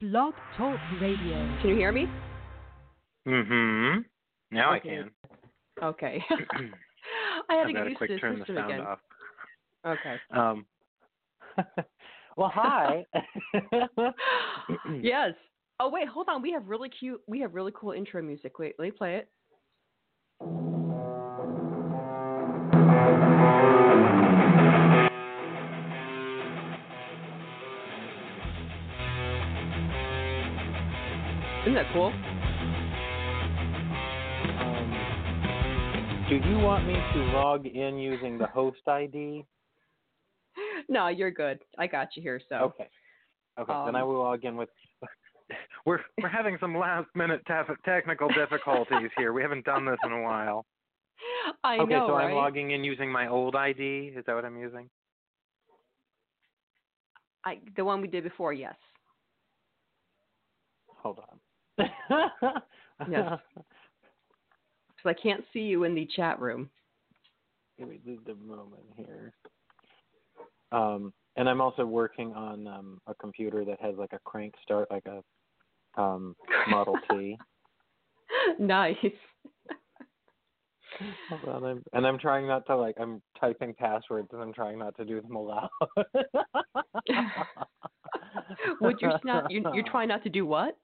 Blog Talk Radio. Can you hear me? Mm-hmm. Now Okay. I can. Okay. I had to I've got get used quick to the turn the sound again. off. Okay. Um, well, hi. yes. Oh wait, hold on. We have really cute. We have really cool intro music. Wait, let me play it. Isn't that cool? Um, do you want me to log in using the host ID? No, you're good. I got you here. So. Okay. Okay, then I Um, will log in with. We're we're having some last minute tef- technical difficulties here. We haven't done this in a while. I okay, know, so right? I'm logging in using my old ID. Is that what I'm using? I, the one we did before, yes. Hold on. Yes. Because I can't see you in the chat room. Give me just the moment here. Um, and I'm also working on um, a computer that has like a crank start, like a um, Model T. nice. Hold on, I'm, and I'm trying not to like I'm typing passwords and I'm trying not to do them aloud. Would you not? You, you're trying not to do what?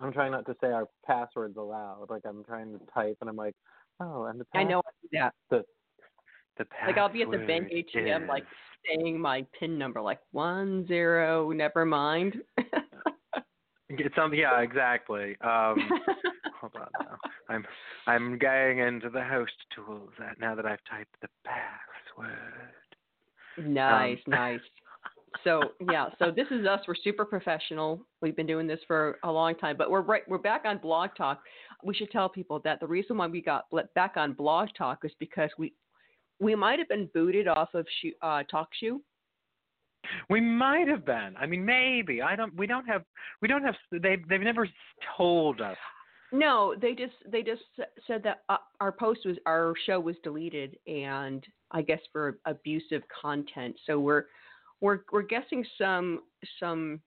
I'm trying not to say our passwords aloud. Like I'm trying to type and I'm like, oh, and the I know pass- I do that. the the Like I'll be at the bank ATM, like saying my PIN number, like one zero, never mind. It's. Yeah, exactly. Um, hold on now. I'm I'm going into the host tools now that I've typed the password. nice, Um, nice. So yeah, so this is us. We're super professional. We've been doing this for a long time, but we're right. We're back on Blog Talk. We should tell people that the reason why we got back on Blog Talk is because we we might have been booted off of Shoe, uh, TalkShoe. We might have been. I mean, maybe. I don't. We don't have. We don't have. They they've never told us. No, they just they just said that uh, our post was our show was deleted, and I guess for abusive content. So we're we're we're guessing some some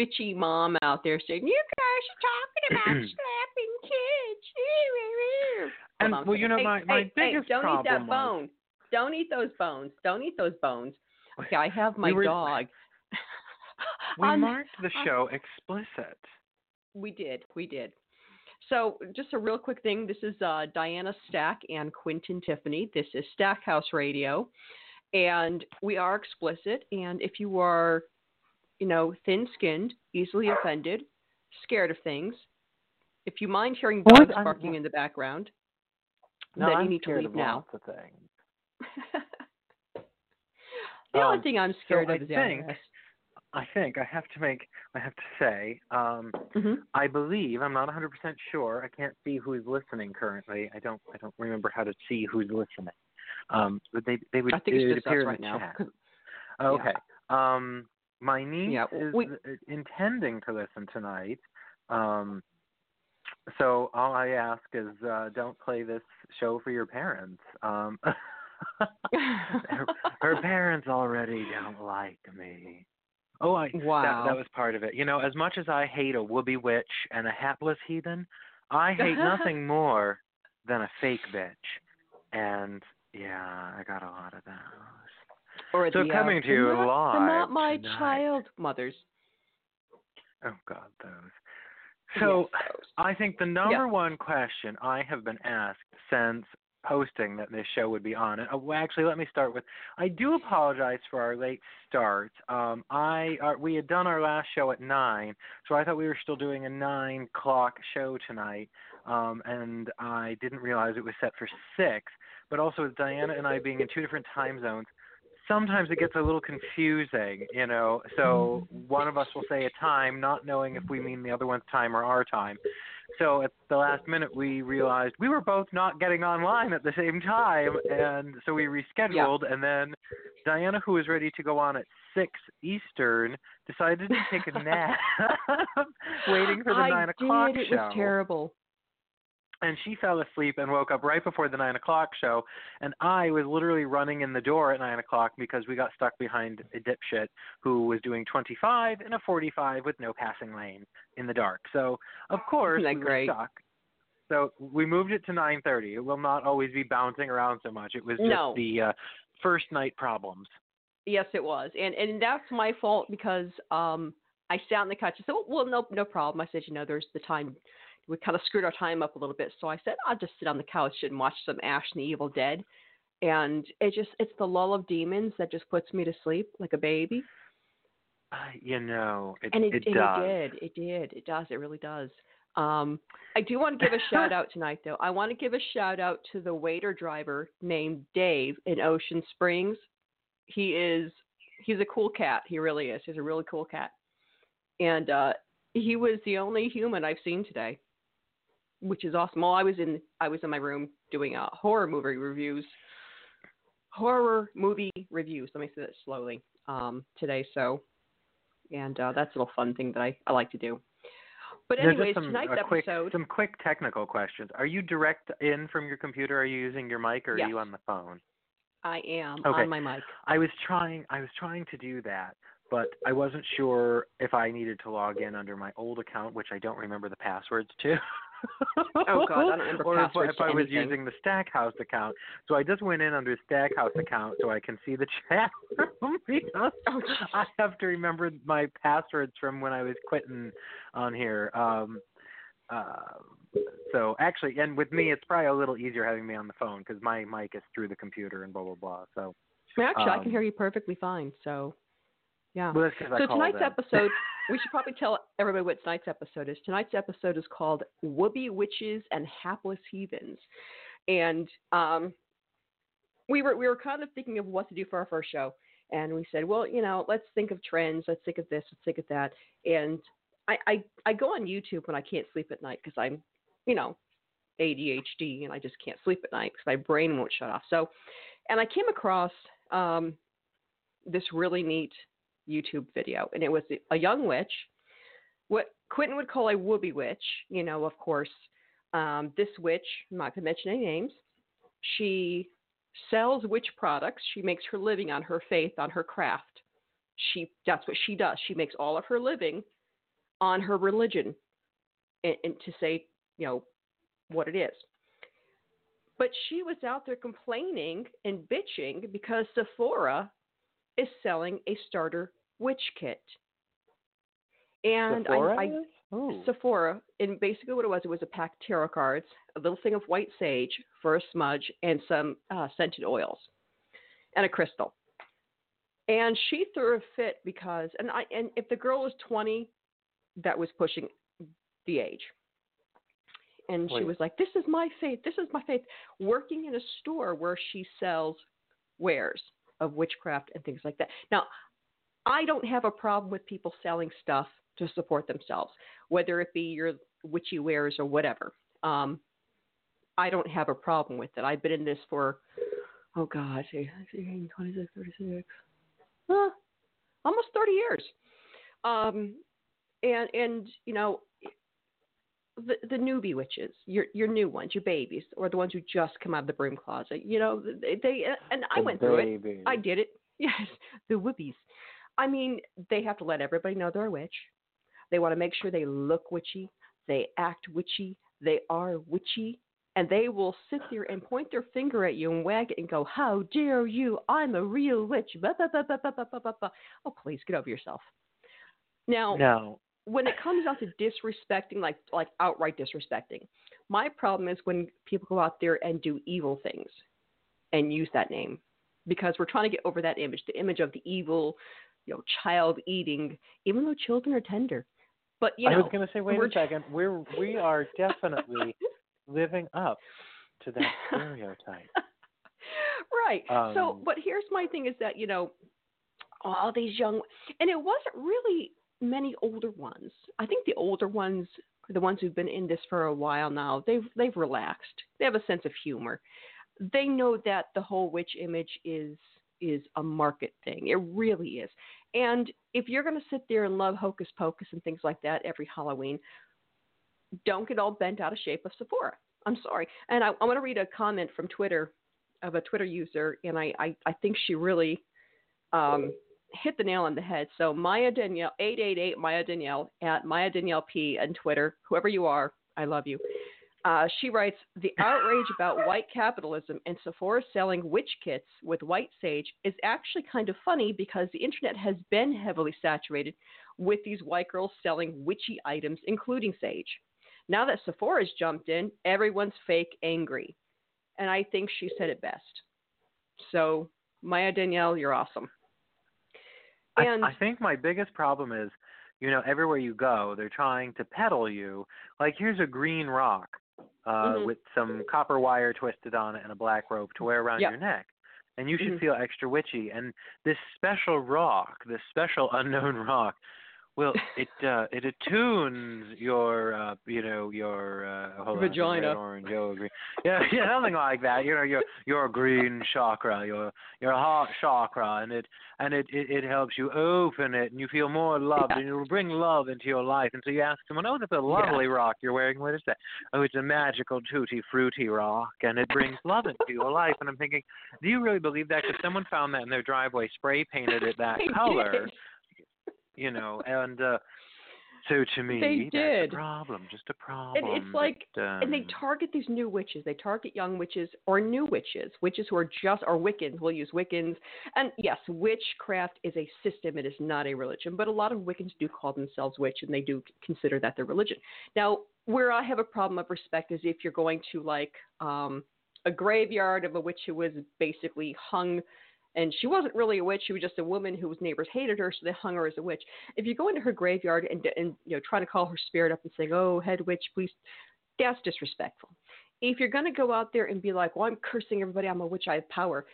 bitchy mom out there saying you guys are talking about slapping kids. And, well, you know, Hey, my- my hey, hey, biggest don't eat that problem was- bone. Don't eat those bones. Don't eat those bones. Okay, I have my We were- dog. We On- marked the on- show explicit. We did. We did. So, just a real quick thing. This is uh, Diana Stack and Quentin Tiffany. This is Stackhouse Radio, and we are explicit. And if you are, you know, thin-skinned, easily offended, scared of things, if you mind hearing dogs barking in the background, No, then I'm you need to leave now. lots of things. the only Um, thing I'm so scared I of is the think-. I think I have to make. I have to say. Um, Mhm. I believe I'm not 100% sure. I can't see who's listening currently. I don't. I don't remember how to see who's listening. Um, but they they would. I think it's it just us right now. chat. 'cause- Okay. Um, my niece Yeah, is we- uh, intending to listen tonight. Um, so all I ask is uh, don't play this show for your parents. Um, her, her parents already don't like me. Oh, I Wow. that, that was part of it. You know, as much as I hate a woobie witch and a hapless heathen, I hate nothing more than a fake bitch. And yeah, I got a lot of those. or So the, coming uh, to you "They're not, live not my tonight. child mothers. Oh God, those. So Yes, those. I think the number one question I have been asked since posting that this show would be on, and uh, well, actually, let me start with I do apologize for our late start. Um, I our, we had done our last show at nine, so I thought we were still doing a nine o'clock show tonight, um, and I didn't realize it was set for six. But also with Diana and I being in two different time zones, sometimes it gets a little confusing, you know. So one of us will say a time, not knowing if we mean the other one's time or our time. So at the last minute, we realized we were both not getting online at the same time, and so we rescheduled. And then Diana, who was ready to go on at six Eastern, decided to take a nap, waiting for the I nine o'clock did. show It was terrible. And she fell asleep and woke up right before the nine o'clock show and i was literally running in the door at nine o'clock because we got stuck behind a dipshit who was doing twenty five and a forty five with no passing lane in the dark so of course we great? were stuck so we moved it to nine thirty it will not always be bouncing around so much it was just No. the uh first night problems Yes, it was, and and that's my fault because um I sat on the couch. I said, well, no, no problem. I said, you know, there's the time. We kind of screwed our time up a little bit, so I said I'll just sit on the couch and watch some Ash and the Evil Dead, and it just it's the lull of demons that just puts me to sleep like a baby. uh, you know it, and it, it and does it did, it did, it does, it really does. Um, I do want to give a shout out tonight, though. I want to give a shout out to the Waitr driver named Dave in Ocean Springs. He is he's a cool cat. He really is. He's a really cool cat, and uh, he was the only human I've seen today, which is awesome. Well, I was in I was in my room doing uh, horror movie reviews, horror movie reviews. Let me say that slowly um, today. So, and uh, that's a little fun thing that I, I like to do. But anyways, some, tonight's quick, episode. some quick technical questions. Are you direct in from your computer? Are you using your mic, or Yes. are you on the phone? I am Okay. on my mic. I was trying I was trying to do that, but I wasn't sure if I needed to log in under my old account, which I don't remember the passwords to. Oh, God, I don't remember or if, if I was using the Stackhouse account. So I just went in under Stackhouse account so I can see the chat room because Oh, I have to remember my passwords from when I was quitting on here. Um uh, so actually, and with me, it's probably a little easier having me on the phone because my mic is through the computer and blah blah blah. So Actually, I um, can hear you perfectly fine. So, yeah. well, so tonight's episode, we should probably tell everybody what tonight's episode is. Tonight's episode is called "Woobie Witches and Hapless Heathens," and um, we were we were kind of thinking of what to do for our first show, and we said, well, you know, let's think of trends, let's think of this, let's think of that, and I I, I go on YouTube when I can't sleep at night because I'm, you know, ADHD and I just can't sleep at night because my brain won't shut off. So, and I came across um, this really neat YouTube video, and it was a young witch, what Quentin would call a woobie witch. You know, of course, um, this witch, I'm not going to mention any names, she sells witch products. She makes her living on her faith, on her craft. She that's what she does. She makes all of her living on her religion, and, and to say, you know, what it is. But she was out there complaining and bitching because Sephora is selling a starter witch kit. And Sephora I, I? Ooh. Sephora, and basically what it was, it was a pack of tarot cards, a little thing of white sage for a smudge, and some uh, scented oils, and a crystal. And she threw a fit because, and I, and if the girl was 20, that was pushing the age. And she was like, "This is my faith. This is my faith." Working in a store where she sells wares of witchcraft and things like that. Now, I don't have a problem with people selling stuff to support themselves, whether it be your witchy wares or whatever. Um, I don't have a problem with it. I've been in this for, oh God, 18, 26, 36, huh, almost 30 years. Um, and, and, you know, the, the newbie witches, your your new ones, your babies, or the ones who just come out of the broom closet. You know, they, they and I The went through it. I did it. Yes, the woobies. I mean, they have to let everybody know they're a witch. They want to make sure they look witchy, they act witchy, they are witchy, and they will sit there and point their finger at you and wag it and go, "How dare you? I'm a real witch!" Bah, bah, bah, bah, bah, bah, bah, bah, bah. Oh, please get over yourself. Now, No. when it comes out to disrespecting, like like outright disrespecting, my problem is when people go out there and do evil things and use that name because we're trying to get over that image, the image of the evil, you know, child eating, even though children are tender. But you know, I was going to say, wait a second. We're we are definitely living up to that stereotype. right. so, Um, but here's my thing: is that you know, all these young, and it wasn't really many older ones. I think the older ones, the ones who've been in this for a while now, they've they've relaxed. They have a sense of humor. They know that the whole witch image is is a market thing. It really is. And if you're going to sit there and love Hocus Pocus and things like that every Halloween, don't get all bent out of shape of Sephora. I'm sorry. And I, I want to read a comment from Twitter of a Twitter user, and I, I, I think she really um, hit the nail on the head. So Maya Danielle, 888 Maya Danielle at Maya Danielle P on Twitter, whoever you are, I love you. Uh, she writes, The outrage about white capitalism and Sephora selling witch kits with white sage is actually kind of funny because the internet has been heavily saturated with these white girls selling witchy items, including sage. Now that Sephora's jumped in, everyone's fake angry. And I think she said it best. So, Maya Danielle, you're awesome. I, I think my biggest problem is, you know, everywhere you go, they're trying to peddle you. Like, here's a green rock uh, Mhm. with some copper wire twisted on it and a black rope to wear around Yep. your neck. And you should Mhm. feel extra witchy. And this special rock, this special unknown rock, well, it uh, it attunes your, uh, you know, your uh, hold on, Vagina. red, orange, yellow, green. Yeah, yeah, something like that. You know, your your green chakra, your your heart chakra, and it and it, it, it helps you open it and you feel more loved Yeah. and it will bring love into your life. And so you ask someone, Oh, that's a lovely rock you're wearing. What is that? Oh, it's a magical tutti frutti rock and it brings love into your life. And I'm thinking, do you really believe that? Because someone found that in their driveway, spray painted it that color. You know, and uh so to me They that's did. a problem, just a problem. And it's like, that, and they um, target these new witches. They target young witches or new witches, witches who are just, or Wiccans. We'll use Wiccans. And yes, witchcraft is a system. It is not a religion. But a lot of Wiccans do call themselves witch, and they do consider that their religion. Now, where I have a problem of respect is if you're going to like um, a graveyard of a witch who was basically hung. And she wasn't really a witch; she was just a woman whose neighbors hated her, so they hung her as a witch. If you go into her graveyard and, and you know trying to call her spirit up and saying, "Oh, head witch, please," that's disrespectful. If you're going to go out there and be like, "Well, I'm cursing everybody. I'm a witch. I have power,"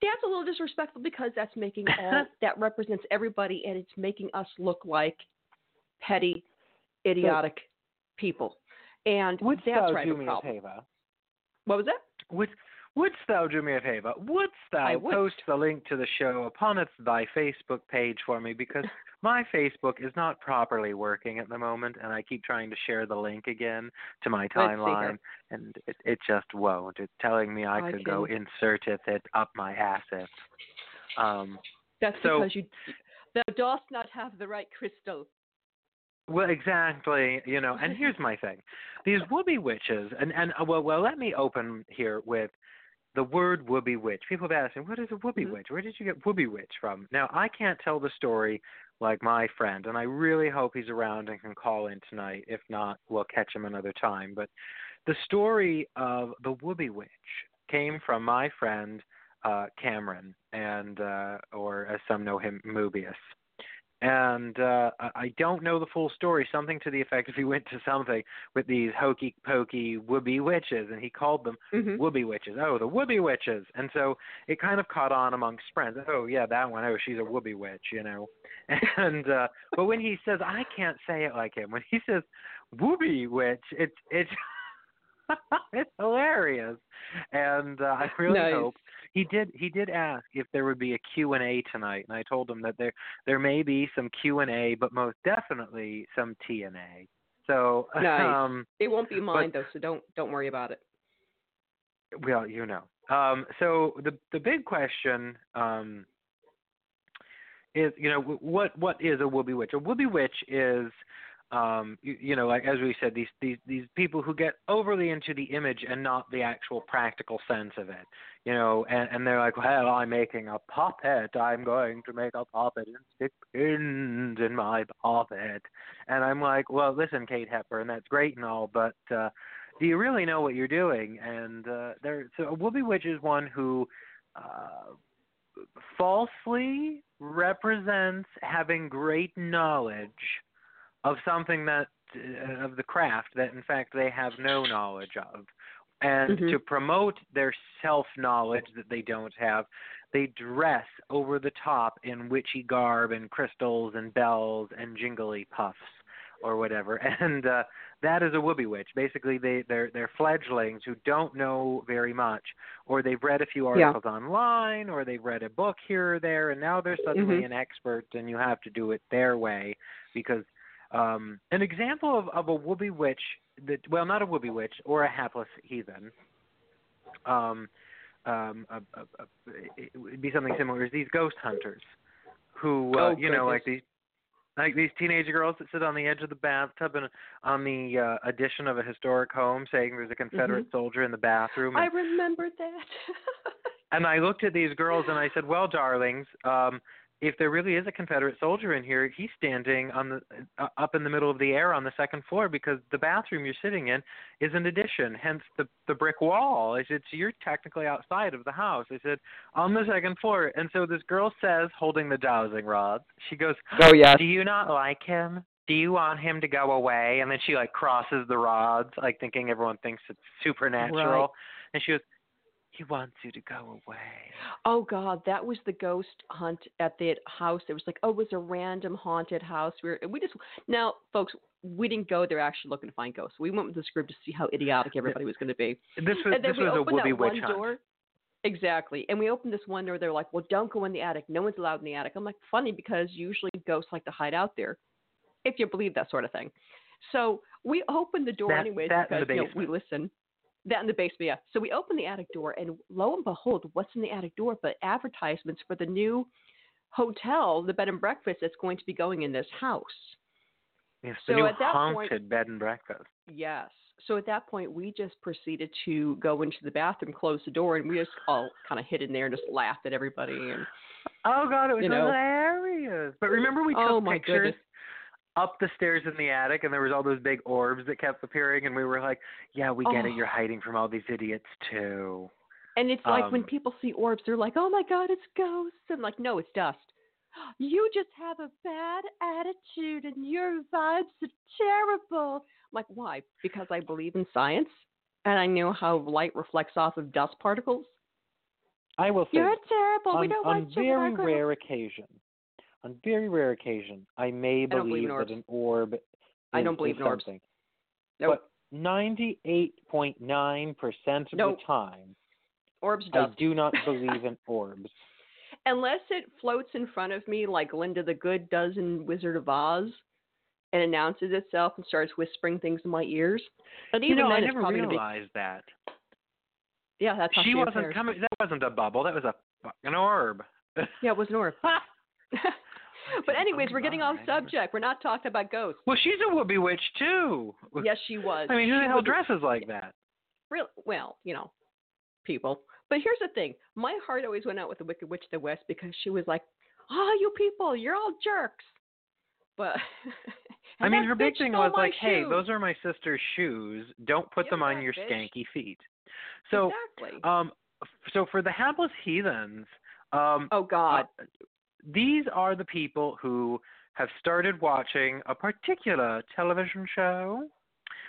that's a little disrespectful because that's making all that represents everybody, and it's making us look like petty, idiotic people. And Wouldst that's thou where I do have a me a favor? What was that? Would, wouldst thou do me a favor? Wouldst thou would. post the link to the show upon its thy Facebook page for me? Because my Facebook is not properly working at the moment, and I keep trying to share the link again to my Let's see here. timeline, and it, it just won't. It's telling me I I could go insert inserteth it up my assets. Um, That's So- because you thou dost not have the right crystal. Well, exactly. You know, and here's my thing: these woobie witches, and and uh, well, well, let me open here with the word woobie witch. People have asked me, what is a woobie Mhm. witch? Where did you get woobie witch from? Now, I can't tell the story like my friend, and I really hope he's around and can call in tonight. If not, we'll catch him another time. But the story of the woobie witch came from my friend uh, Cameron, and uh, or as some know him, Mobius and uh, I don't know the full story. Something to the effect of he went to something with these hokey pokey woobie witches, and he called them Mm-hmm. woobie witches. Oh, the woobie witches, and so it kind of caught on amongst friends. Oh, yeah, that one. Oh, she's a woobie witch, you know. And uh, but when he says, I can't say it like him. When he says woobie witch, it's it's it's hilarious, and uh, I really Nice. hope he did he did ask if there would be a Q&A tonight and I told him that there there may be some Q&A but most definitely some T&A. So Nice. um It won't be mine though, so don't don't worry about it. well, you know. Um so the the big question um is you know what what is a woobie witch? A woobie witch is um you, you know like as we said these these these people who get overly into the image and not the actual practical sense of it you know and and they're like well i'm making a puppet. I'm going to make a puppet and stick pins in my puppet and i'm like well listen kate hepburn that's great and all but uh do you really know what you're doing? And uh there so woobie witch is one who uh falsely represents having great knowledge of something that uh, of the craft that in fact they have no knowledge of And Mhm. to promote their self knowledge that they don't have, they dress over the top in witchy garb and crystals and bells and jingly puffs or whatever. And uh, that is a woobie witch. Basically, they they're they're fledglings who don't know very much, or they've read a few Yeah. articles online, or they've read a book here or there, and now they're suddenly Mhm. an expert, and you have to do it their way because um, an example of, of a woobie witch that well, not a woobie witch or a hapless heathen. Um, um, a, a, a, it would be something similar. Is these ghost hunters who uh, Oh, you know goodness. like these like these teenage girls that sit on the edge of the bathtub and on the uh, addition of a historic home saying there's a Confederate soldier in the bathroom. Mm-hmm. I And, remembered that. and I looked at these girls and I said, "Well, darlings, um, if there really is a Confederate soldier in here, he's standing on the uh, up in the middle of the air on the second floor because the bathroom you're sitting in is an addition, hence the the brick wall." I said, "So you're technically outside of the house." I said, "On the second floor." And so this girl says, holding the dowsing rods, she goes, oh yeah. do you not like him? Do you want him to go away? And then she like crosses the rods, like thinking everyone thinks it's supernatural. Right. And she goes, He wants you to go away. Oh God, that was the ghost hunt at the house. It was like, oh, it was a random haunted house. We were, we just now, folks, we didn't go there actually looking to find ghosts. We went with this group to see how idiotic everybody was going to be. This was this was a that witch hunt. door. Exactly. And we opened this one door. They're like, well, don't go in the attic. No one's allowed in the attic. I'm like, funny because usually ghosts like to hide out there, if you believe that sort of thing. So we opened the door That- anyways that because you know, we listen. That in the basement, yeah. So we open the attic door, and lo and behold, what's in the attic door but advertisements for the new hotel, the bed and breakfast that's going to be going in this house. It's the So new at that point- haunted bed and breakfast. Yes. So at that point, we just proceeded to go into the bathroom, close the door, and we just all kind of hid in there and just laughed at everybody. And Oh God, it was You know. hilarious. But remember we oh, took Oh, my pictures goodness. Up the stairs in the attic and there was all those big orbs that kept appearing and we were like, Yeah, we get it, Oh. you're hiding from all these idiots too. and it's like when Um, people see orbs, they're like, "Oh my God, it's ghosts!" And like, no, it's dust. You just have a bad attitude, and your vibes are terrible. I'm like, why? Because I believe in science, and I know how light reflects off of dust particles. I will say You're terrible. on, we don't on want you. very We're not rare occasion, on very rare occasion, I may don't believe believe that an orb. Is, I don't believe is in orbs. something. Nope. But ninety-eight point nine percent of Nope. the time, orbs I do not believe in orbs. Unless it floats in front of me like Glinda the Good does in Wizard of Oz and announces itself and starts whispering things in my ears. But You even know, then, I it's never probably gonna be realized that. yeah. That's how She she wasn't appears. coming. That wasn't a bubble. That was a fucking orb. Yeah, it was an orb. but anyways, we're getting off subject. We're not talking about ghosts. Well, she's a woobie witch too. Yes, she was. I mean, who She the hell dresses like that? Real, well, you know, people. But here's the thing: my heart always went out with the Wicked Witch of the West because she was like, "Oh, you people, you're all jerks." But I mean, her big thing was like, "Hey, shoes." those are my sister's shoes. Don't put Give them on your bitch. skanky feet." So, exactly. um, so for the hapless heathens, um, oh God. uh, these are the people who have started watching a particular television show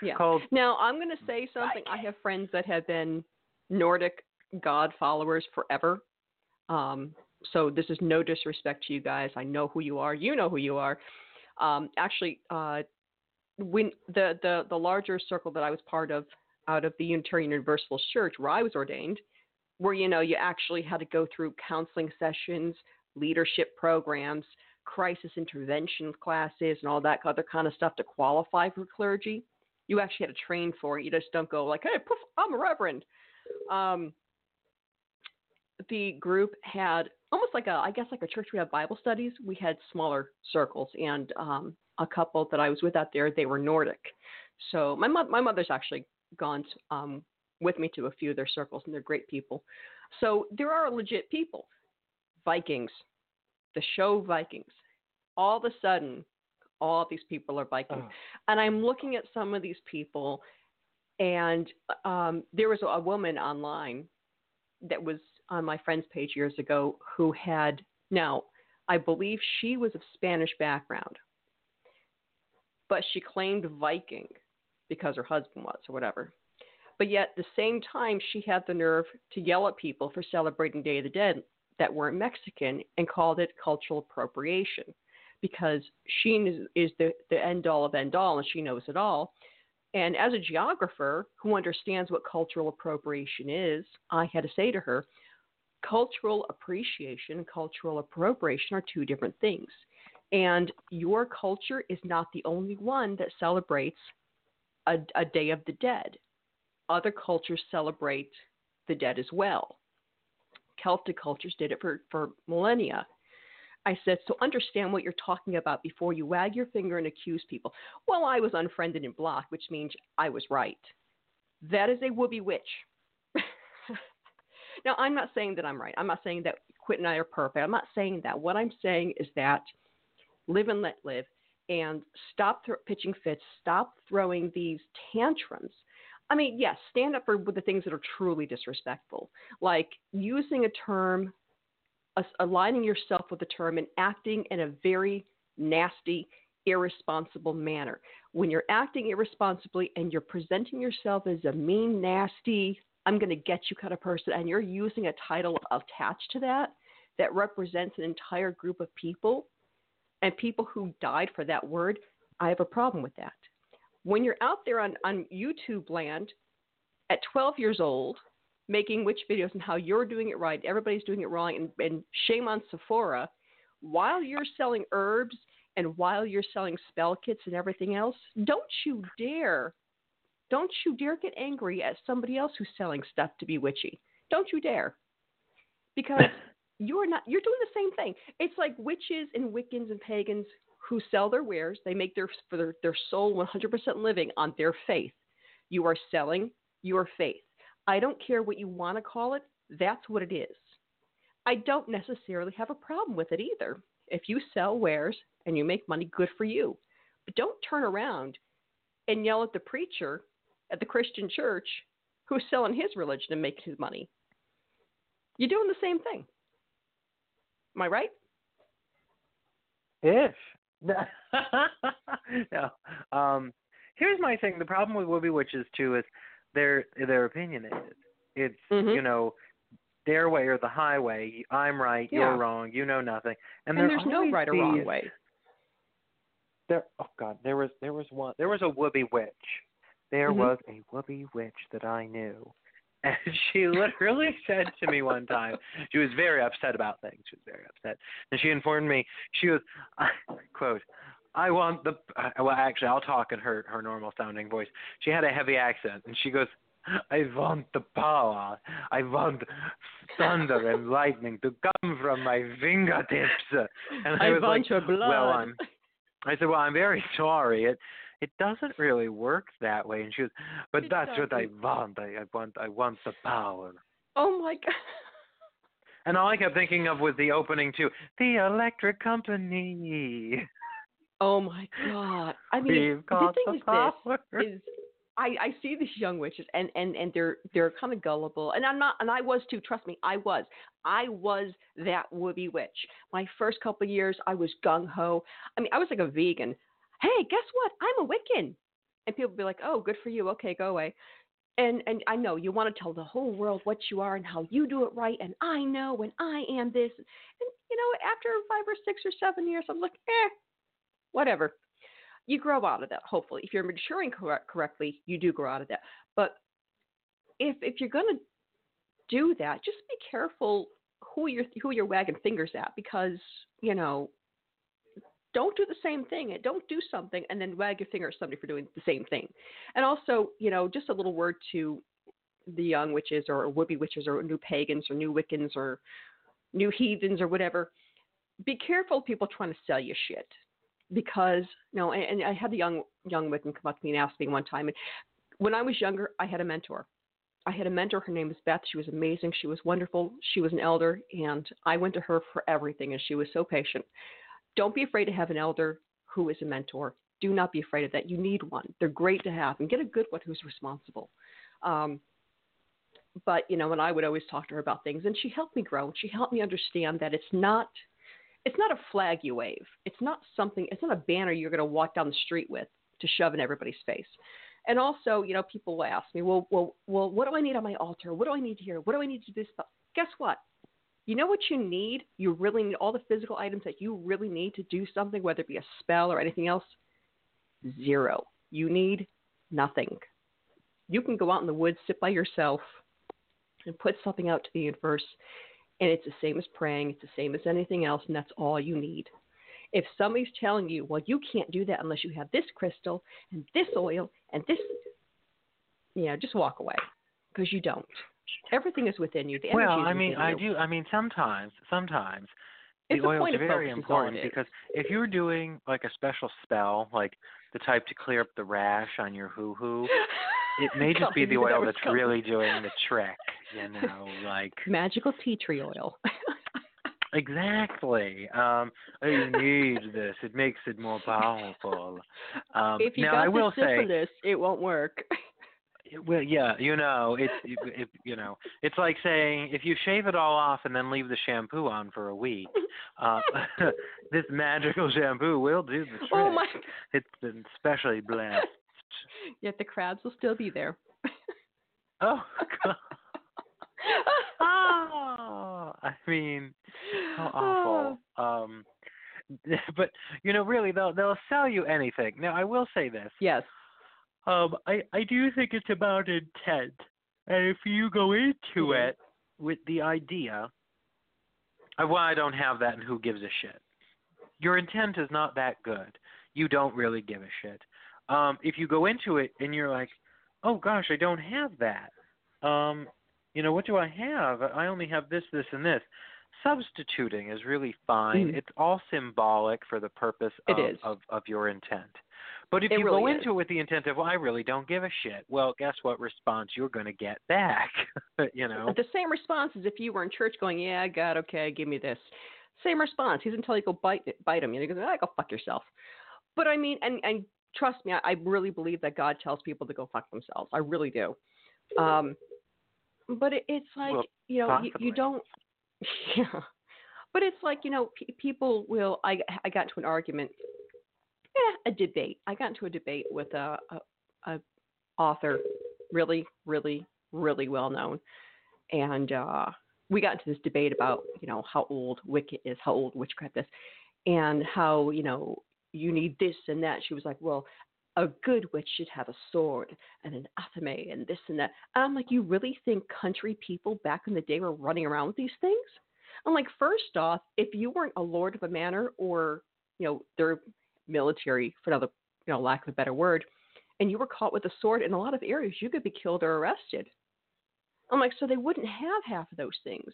yeah. called Now I'm going to say something. I have friends that have been Nordic God followers forever. Um, so this is no disrespect to you guys. I know who you are. You know who you are. Um, actually, uh, when the, the the larger circle that I was part of out of the Unitarian Universalist Church, where I was ordained, where you know you actually had to go through counseling sessions, leadership programs, crisis intervention classes, and all that other kind of stuff to qualify for clergy you actually had to train for it. You just don't go like, "Hey, poof, I'm a reverend." Um, the group had almost like a, I guess, like a church. We have Bible studies. We had smaller circles, and um, a couple that I was with out there, they were Nordic. So my mo- my mother's actually gone um, with me to a few of their circles, and they're great people. So there are legit people. Vikings, the show Vikings. All of a sudden, all these people are Vikings Oh. and I'm looking at some of these people, and um, there was a woman online that was on my friend's page years ago who had now I believe she was of Spanish background, but she claimed Viking because her husband was or whatever. But yet, at the same time, she had the nerve to yell at people for celebrating Day of the Dead that weren't Mexican and called it cultural appropriation because she is, is the, the end all of end all and she knows it all. And as a geographer who understands what cultural appropriation is, I had to say to her, cultural appreciation and cultural appropriation are two different things. And your culture is not the only one that celebrates a, a Day of the Dead. Other cultures celebrate the dead as well. Celtic cultures did it for, for millennia. I said, so understand what you're talking about before you wag your finger and accuse people. Well, I was unfriended and blocked, which means I was right. That is a woobie witch. now, I'm not saying that I'm right. I'm not saying that Quint and I are perfect. I'm not saying that. What I'm saying is that live and let live and stop th- pitching fits, stop throwing these tantrums. I mean, yes, stand up for the things that are truly disrespectful, like using a term aligning yourself with a term and acting in a very nasty, irresponsible manner. When you're acting irresponsibly and you're presenting yourself as a mean, nasty, I'm going to get you kind of person, and you're using a title attached to that that represents an entire group of people and people who died for that word, I have a problem with that. When you're out there on, on YouTube land at 12 years old, making witch videos and how you're doing it right, everybody's doing it wrong, and, and shame on Sephora, while you're selling herbs and while you're selling spell kits and everything else, don't you dare, don't you dare get angry at somebody else who's selling stuff to be witchy. Don't you dare. Because you're not, you're doing the same thing. It's like witches and Wiccans and pagans who sell their wares, they make their, for their, their soul 100% living on their faith. You are selling your faith. I don't care what you want to call it, that's what it is. I don't necessarily have a problem with it either. If you sell wares and you make money, good for you. But don't turn around and yell at the preacher at the Christian church who's selling his religion and making his money. You're doing the same thing. Am I right? Ish. no. Um, here's my thing. The problem with Woobie Witches too is they're they're opinionated. It's mm-hmm. you know their way or the highway. I'm right, yeah. you're wrong. You know nothing. And, and there's no right or wrong way. There, oh God, there was there was one there was a woobie witch. There mm-hmm. was a woobie witch that I knew, and she literally said to me one time, she was very upset about things. She was very upset, and she informed me she was, quote, I want the. Well, actually, I'll talk in her her normal sounding voice. She had a heavy accent, and she goes, "I want the power. I want thunder and lightning to come from my fingertips." And I, I was want like, your blood. "Well, I'm." I said, "Well, I'm very sorry. It it doesn't really work that way." And she goes, "But it that's doesn't. what I want. I, I want I want the power." Oh my god. And all I kept thinking of was the opening to the electric company. Oh my god! I mean, the thing the is power. this: is I I see these young witches, and and and they're they're kind of gullible, and I'm not, and I was too. Trust me, I was. I was that woobie witch. My first couple of years, I was gung ho. I mean, I was like a vegan. Hey, guess what? I'm a Wiccan, and people be like, "Oh, good for you. Okay, go away." And and I know you want to tell the whole world what you are and how you do it right, and I know, and I am this. And you know, after five or six or seven years, I'm like, eh, whatever. You grow out of that, hopefully. If you're maturing cor- correctly, you do grow out of that. But if if you're going to do that, just be careful who you're who you're wagging fingers at because you know don't do the same thing and don't do something and then wag your finger at somebody for doing the same thing. And also, you know, just a little word to the young witches or would-be witches or new pagans or new Wiccans or new heathens or whatever. Be careful people trying to sell you shit because you know, and, and I had a young young Wiccan come up to me and ask me one time. And when I was younger, I had a mentor. I had a mentor. Her name was Beth. She was amazing. She was wonderful. She was an elder, and I went to her for everything, and she was so patient. Don't be afraid to have an elder who is a mentor. Do not be afraid of that. You need one. They're great to have, and get a good one who's responsible. Um, but you know, and I would always talk to her about things, and she helped me grow. She helped me understand that it's not it's not a flag you wave. It's not something. It's not a banner you're going to walk down the street with to shove in everybody's face. And also, you know, people will ask me, well, well, well, what do I need on my altar? What do I need here? What do I need to do this? Guess what? You know what you need? You really need all the physical items that you really need to do something, whether it be a spell or anything else. Zero. You need nothing. You can go out in the woods, sit by yourself, and put something out to the universe, and it's the same as praying. It's the same as anything else, and that's all you need. If somebody's telling you, well, you can't do that unless you have this crystal and this oil and this, yeah, just walk away because you don't. Everything is within you. The energy well, I mean, I you. do. I mean, sometimes, sometimes It's the oil is very focus is all it important is. because if you're doing like a special spell, like the type to clear up the rash on your hoo hoo, it may just be the oil that's coming. really doing the trick. You know, like Magical tea tree oil. exactly. Um, I need this. It makes it more powerful. Um, if you now got I will the say, syphilis, it won't work. Well, yeah, you know, it's it, it, you know, it's like saying if you shave it all off and then leave the shampoo on for a week, uh, this magical shampoo will do the trick. oh my! It's been specially blessed. Yet the crabs will still be there. Oh, God. oh, I mean, how awful. Um, but you know, really, they'll they'll sell you anything. Now, I will say this. Yes. Um, I I do think it's about intent, and if you go into Mhm. it with the idea of well, I don't have that, and who gives a shit. Your intent is not that good. You don't really give a shit. Um, if you go into it and you're like, oh gosh, I don't have that. Um, you know, what do I have? I only have this, this, and this. Substituting is really fine. Mm. It's all symbolic for the purpose of, of, of your intent. But if It you go really into it with the intent of, well, I really don't give a shit, well, guess what response you're going to get back? you know? The same response as if you were in church going, "Yeah, God, okay, give me this." Same response. He's tell you go bite bite him. You know, he goes, "Ah, go fuck yourself." But I mean, and and trust me, I, I really believe that God tells people to go fuck themselves. I really do. Um, but it, it's like Well, you know, you, you don't. Yeah. But it's like you know, p- people will. I I got into an argument. Yeah, a debate. I got into a debate with a, a, a author, really, really, really well known, and uh, we got into this debate about you know how old Wicca is, how old witchcraft is, and how you know you need this and that. She was like, well, a good witch should have a sword and an athame and this and that. I'm like, you really think country people back in the day were running around with these things? I'm like, first off, if you weren't a lord of a manor or you know their military, for another you know lack of a better word, and you were caught with a sword in a lot of areas, you could be killed or arrested. I'm like, so they wouldn't have half of those things.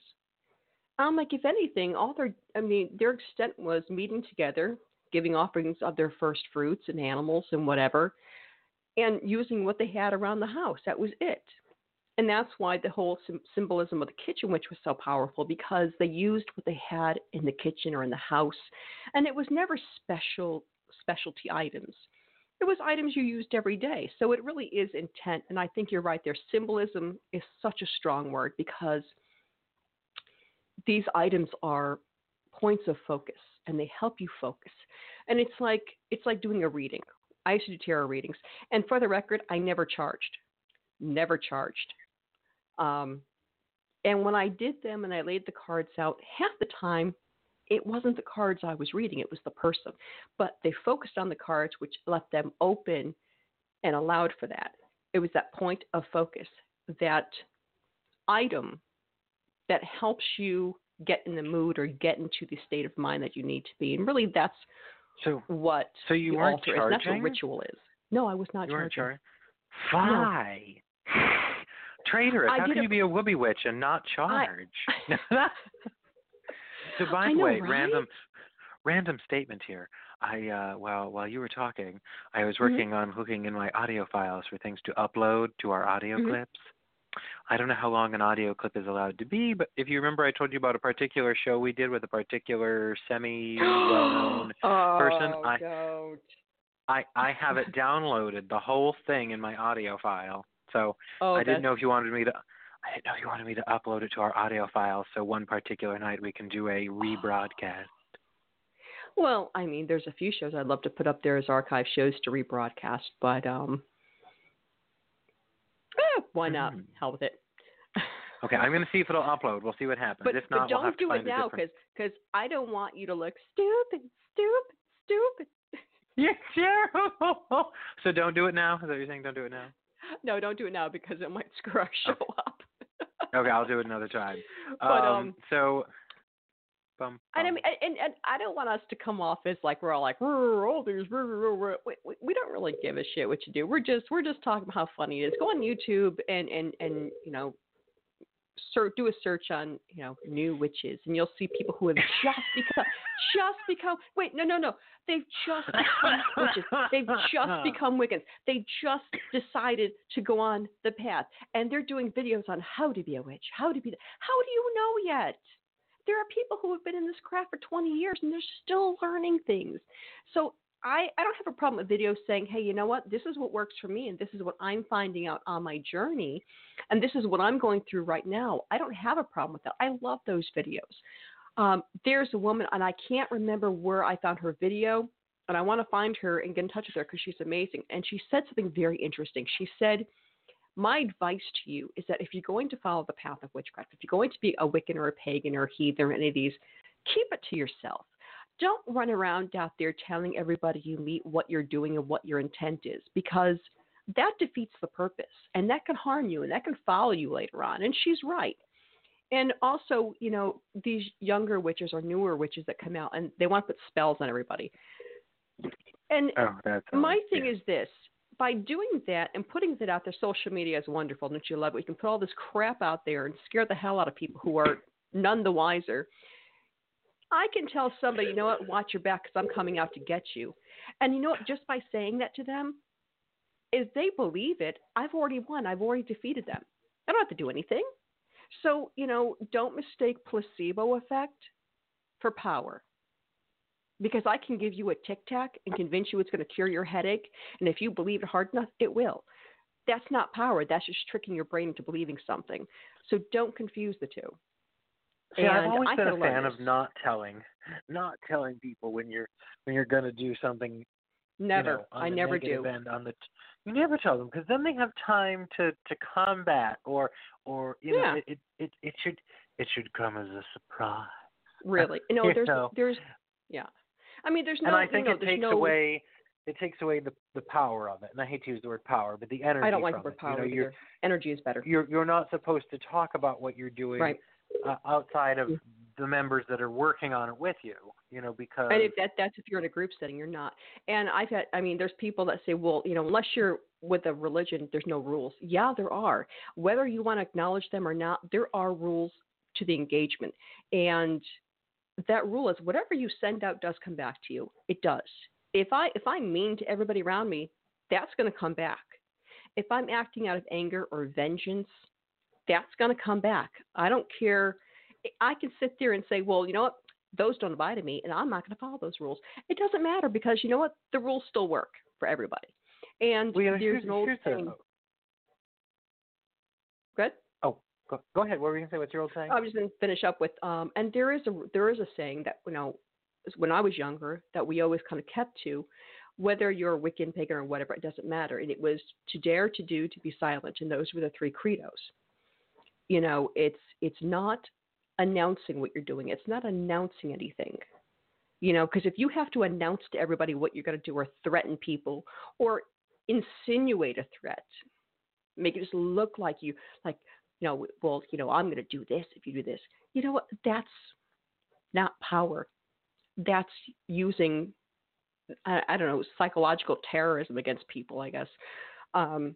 I'm like, if anything, all their, I mean, their extent was meeting together, giving offerings of their first fruits and animals and whatever, and using what they had around the house. That was it. And that's why the whole symbolism of the kitchen witch was so powerful because they used what they had in the kitchen or in the house, and it was never special specialty items. It was items you used every day. So it really is intent. And I think you're right there. Symbolism is such a strong word because these items are points of focus and they help you focus. And it's like it's like doing a reading. I used to do tarot readings. And for the record, I never charged. Never charged. Um, and when I did them and I laid the cards out, half the time it wasn't the cards I was reading, it was the person. But they focused on the cards, which left them open and allowed for that. It was that point of focus, that item that helps you get in the mood or get into the state of mind that you need to be. And really, that's So, what so you the weren't altar is. That's what ritual is. No, I was not you weren't charging. charging? Why? Traitorous. I How can a- you be a woobie witch and not charge? so by the way, right? random random statement here. I uh while while you were talking, I was Mhm. working on hooking in my audio files for things to upload to our audio Mhm. clips. I don't know how long an audio clip is allowed to be, but if you remember I told you about a particular show we did with a particular semi well known oh, person, I- don't. I I have it downloaded the whole thing in my audio file. So Oh, I didn't know if you wanted me to. I didn't know you wanted me to upload it to our audio file, so one particular night we can do a rebroadcast. Well, I mean, there's a few shows I'd love to put up there as archive shows to rebroadcast, but um, Eh, why not? Mm. Hell with it. Okay, I'm going to see if it'll upload. We'll see what happens. But, if but not, don't we'll have do to find it now a different. because I don't want you to look stupid, stupid, stupid. You're terrible. So don't do it now. Is that what you're saying? Don't do it now. No, don't do it now because it might screw our show Okay. up. Okay, I'll do it another time. But, um, so. Bum, And I mean, and, and I don't want us to come off as like we're all like, "Rrr, all these, rrr, rrr, rrr." we, we, we don't really give a shit what you do. We're just we're just talking about how funny it is. Go on YouTube and and and you know, search do a search on you know new witches, and you'll see people who have just become just become. Wait, no, no, no. They've just become witches. They've just become Wiccans. They just decided to go on the path, and they're doing videos on how to be a witch, how to be. How do you know yet? there are people who have been in this craft for 20 years and they're still learning things. So I, I don't have a problem with videos saying, hey, you know what? This is what works for me and this is what I'm finding out on my journey and this is what I'm going through right now. I don't have a problem with that. I love those videos. Um, there's a woman, and I can't remember where I found her video, and I want to find her and get in touch with her because she's amazing. And she said something very interesting. She said, my advice to you is that if you're going to follow the path of witchcraft, if you're going to be a Wiccan or a pagan or a heathen or any of these, keep it to yourself. Don't run around out there telling everybody you meet what you're doing and what your intent is because that defeats the purpose and that can harm you and that can follow you later on. And she's right. And also, you know, these younger witches or newer witches that come out and they want to put spells on everybody. And Oh, my thing yeah. is this by doing that and putting it out there, social media is wonderful. Don't you love it? We can put all this crap out there and scare the hell out of people who are none the wiser. I can tell somebody, you know what, watch your back because I'm coming out to get you. And you know what, just by saying that to them, if they believe it, I've already won. I've already defeated them. I don't have to do anything. So, you know, don't mistake placebo effect for power because I can give you a tic tac and convince you it's going to cure your headache. And if you believe it hard enough, it will. That's not power. That's just tricking your brain into believing something. So don't confuse the two. See, I've always I been a fan of not telling, not telling people when you're when you're going to do something. Never. You know, I never do. End, on the, you never tell them because then they have time to to combat or or you Yeah. know it, it it it should it should come as a surprise. Really. No, there's know. there's yeah. I mean there's no and I think you know, it takes no, away it takes away the the power of it. And I hate to use the word power, but the energy. I don't like the word it. power You know. Energy is better. you're you're not supposed to talk about what you're doing Right. Uh, outside of the members that are working on it with you. You know, because And if that that's if you're in a group setting, you're not. And I've had I mean, there's people that say, well, you know, unless you're with a religion, there's no rules. Yeah, there are. Whether you want to acknowledge them or not, there are rules to the engagement. And that rule is whatever you send out does come back to you. It does. If I if I'm mean to everybody around me, that's going to come back. If I'm acting out of anger or vengeance, that's going to come back. I don't care. I can sit there and say, well, you know what? Those don't apply to me, and I'm not going to follow those rules. It doesn't matter because you know what? The rules still work for everybody. And well, you know, there's here's, an old saying. Good. oh, go, go ahead. What were you going to say? What's your old saying? I was just going to finish up with, um, and there is a there is a saying that you know, when I was younger, that we always kind of kept to, whether you're a Wiccan, pagan, or whatever, it doesn't matter. And it was to dare to do, to be silent, and those were the three credos. You know, it's it's not announcing what you're doing. It's not announcing anything. You know, because if you have to announce to everybody what you're going to do, or threaten people, or insinuate a threat, make it just look like you like you know, well, you know, I'm going to do this if you do this. You know what? That's not power. That's using, I, I don't know, psychological terrorism against people, I guess. Um,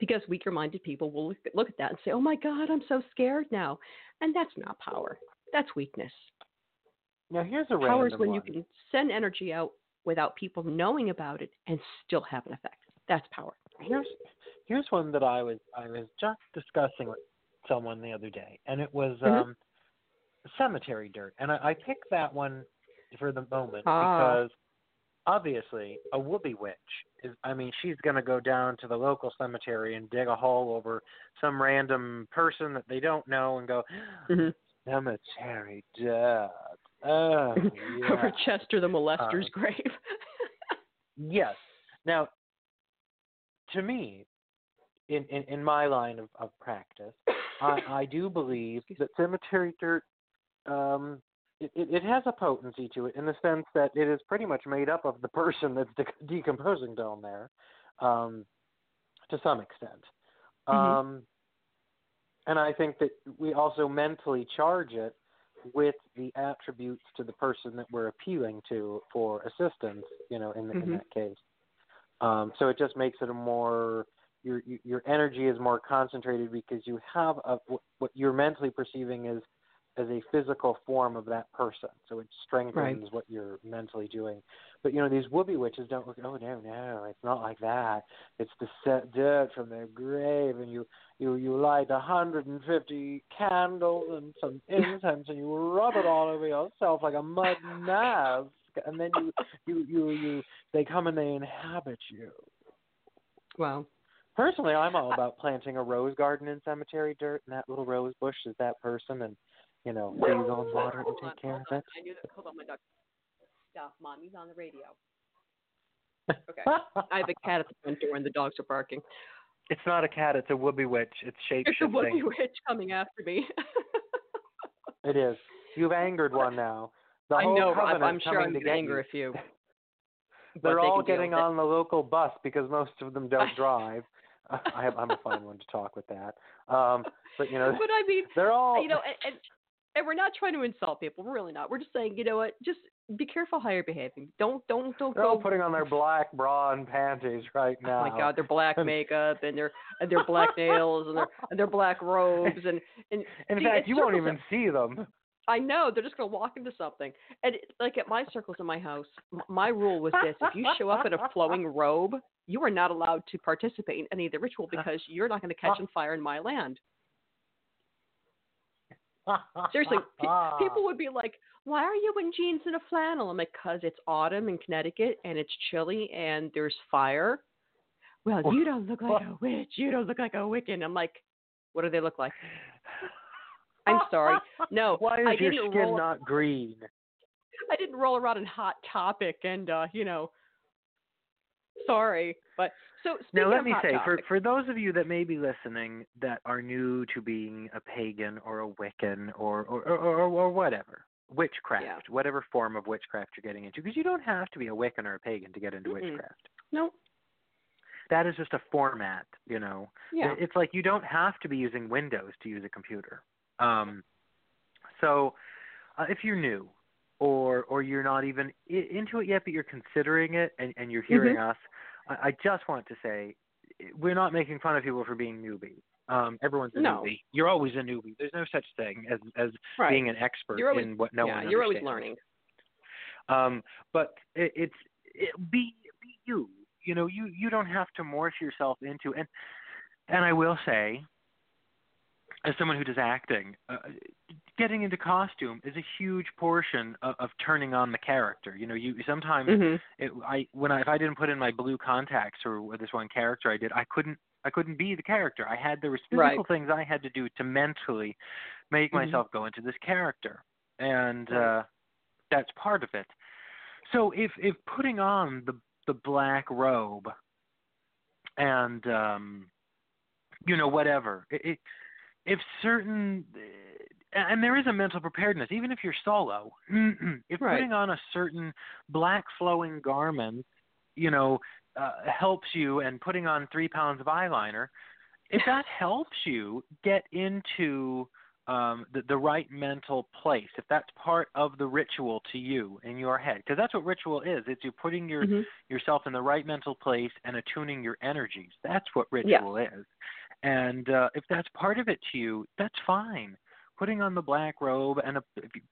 because weaker minded people will look, at that and say, oh my God, I'm so scared now. And that's not power. That's weakness. now here's a Power is when one. you can send energy out without people knowing about it and still have an effect. That's power. here's here's one that I was I was just discussing with someone the other day, and it was Mhm. um, cemetery dirt, and I, I picked that one for the moment Ah. because obviously a woobie witch is. I mean, she's going to go down to the local cemetery and dig a hole over some random person that they don't know and go hmm cemetery dirt. Oh, yeah. Over Chester the molester's Uh, grave. Yes. Now, to me, in, in, in my line of, of practice, I, I do believe that cemetery dirt um, it, it, has a potency to it in the sense that it is pretty much made up of the person that's de- decomposing down there, um, to some extent. Mhm. Um, and I think that we also mentally charge it with the attributes to the person that we're appealing to for assistance. You know, in, the, in Mhm. that case. Um, so it just makes it a more your your energy is more concentrated because you have a what you're mentally perceiving is as a physical form of that person. So it strengthens what you're mentally doing. But you know these woobie witches don't look. Oh no, no, it's not like that. It's the set dirt from their grave, and you you you light a 150 candles and some incense, and you rub it all over yourself like a mud mask, and then you you you you they come and they inhabit you. Wow. Personally, I'm all about planting a rose garden in cemetery dirt, and that little rose bush is that person, and you know, go and water and on, take care of on. it. I knew that. Hold on, my dog. Stop, mommy's on the radio. Okay. I have a cat at the front door, and the dogs are barking. it's not a cat; it's a woobie witch. It's shape There's a shifting. witch coming after me. It is. You've angered one now. The I know. I'm, I'm sure I'm going to anger a few. They're but they all getting with it. on the local bus because most of them don't drive. I have, I'm a fine one to talk with that. Um, but you know, But I mean, they're all. you know, and, and and we're not trying to insult people. We're really not. We're just saying, you know what? Just be careful how you're behaving. Don't don't don't they're all go. putting on their black bra and panties right Oh now. my God, their black makeup and their and their black nails and their and their black robes and and In see, fact, you won't even see them. I know they're just gonna walk into something. And it- like at my circles in my house, my rule was this: if you show up in a flowing robe, you are not allowed to participate in any of the ritual because you're not going to catch on fire in my land. Seriously, pe- people would be like, "Why are you in jeans and a flannel?" I'm like, "Cause it's autumn in Connecticut and it's chilly and there's fire." Well, you don't look like a witch. You don't look like a Wiccan. I'm like, "What do they look like?" I'm sorry. No, Why is I your skin roll. not green? I didn't roll around in Hot Topic and uh, you know. Sorry, but so Now let me say, for for those of you that may be listening that are new to being a pagan or a Wiccan or or or, or, or whatever witchcraft, Yeah. whatever form of witchcraft you're getting into, because you don't have to be a Wiccan or a pagan to get into Mm-mm. witchcraft. no, That is just a format, you know. yeah, It's like you don't have to be using Windows to use a computer. Um, so uh, if you're new or or you're not even I- into it yet, but you're considering it and, and you're hearing Mm-hmm. us, I, I just want to say we're not making fun of people for being newbies. Um, everyone's a No. newbie. You're always a newbie. There's no such thing as as right. being an expert You're always- in what no yeah, one you're always learning. Um, but it, it's it, be be you. You know, you you don't have to morph yourself into and and I will say, as someone who does acting, uh, getting into costume is a huge portion of, of turning on the character. You know, you sometimes hmm it, I when I if I didn't put in my blue contacts or this one character I did, I couldn't I couldn't be the character. I had there was physical Right. things I had to do to mentally make Mhm. myself go into this character, and uh, that's part of it. So if if putting on the the black robe and um, you know whatever it, it if certain and there is a mental preparedness even if you're solo if Right. putting on a certain black flowing garment you know uh, helps you and putting on three pounds of eyeliner if that helps you get into um, the, the right mental place if that's part of the ritual to you in your head because that's what ritual is it's you putting your hmm yourself in the right mental place and attuning your energies. That's what ritual is. And uh, if that's part of it to you, that's fine. Putting on the black robe and a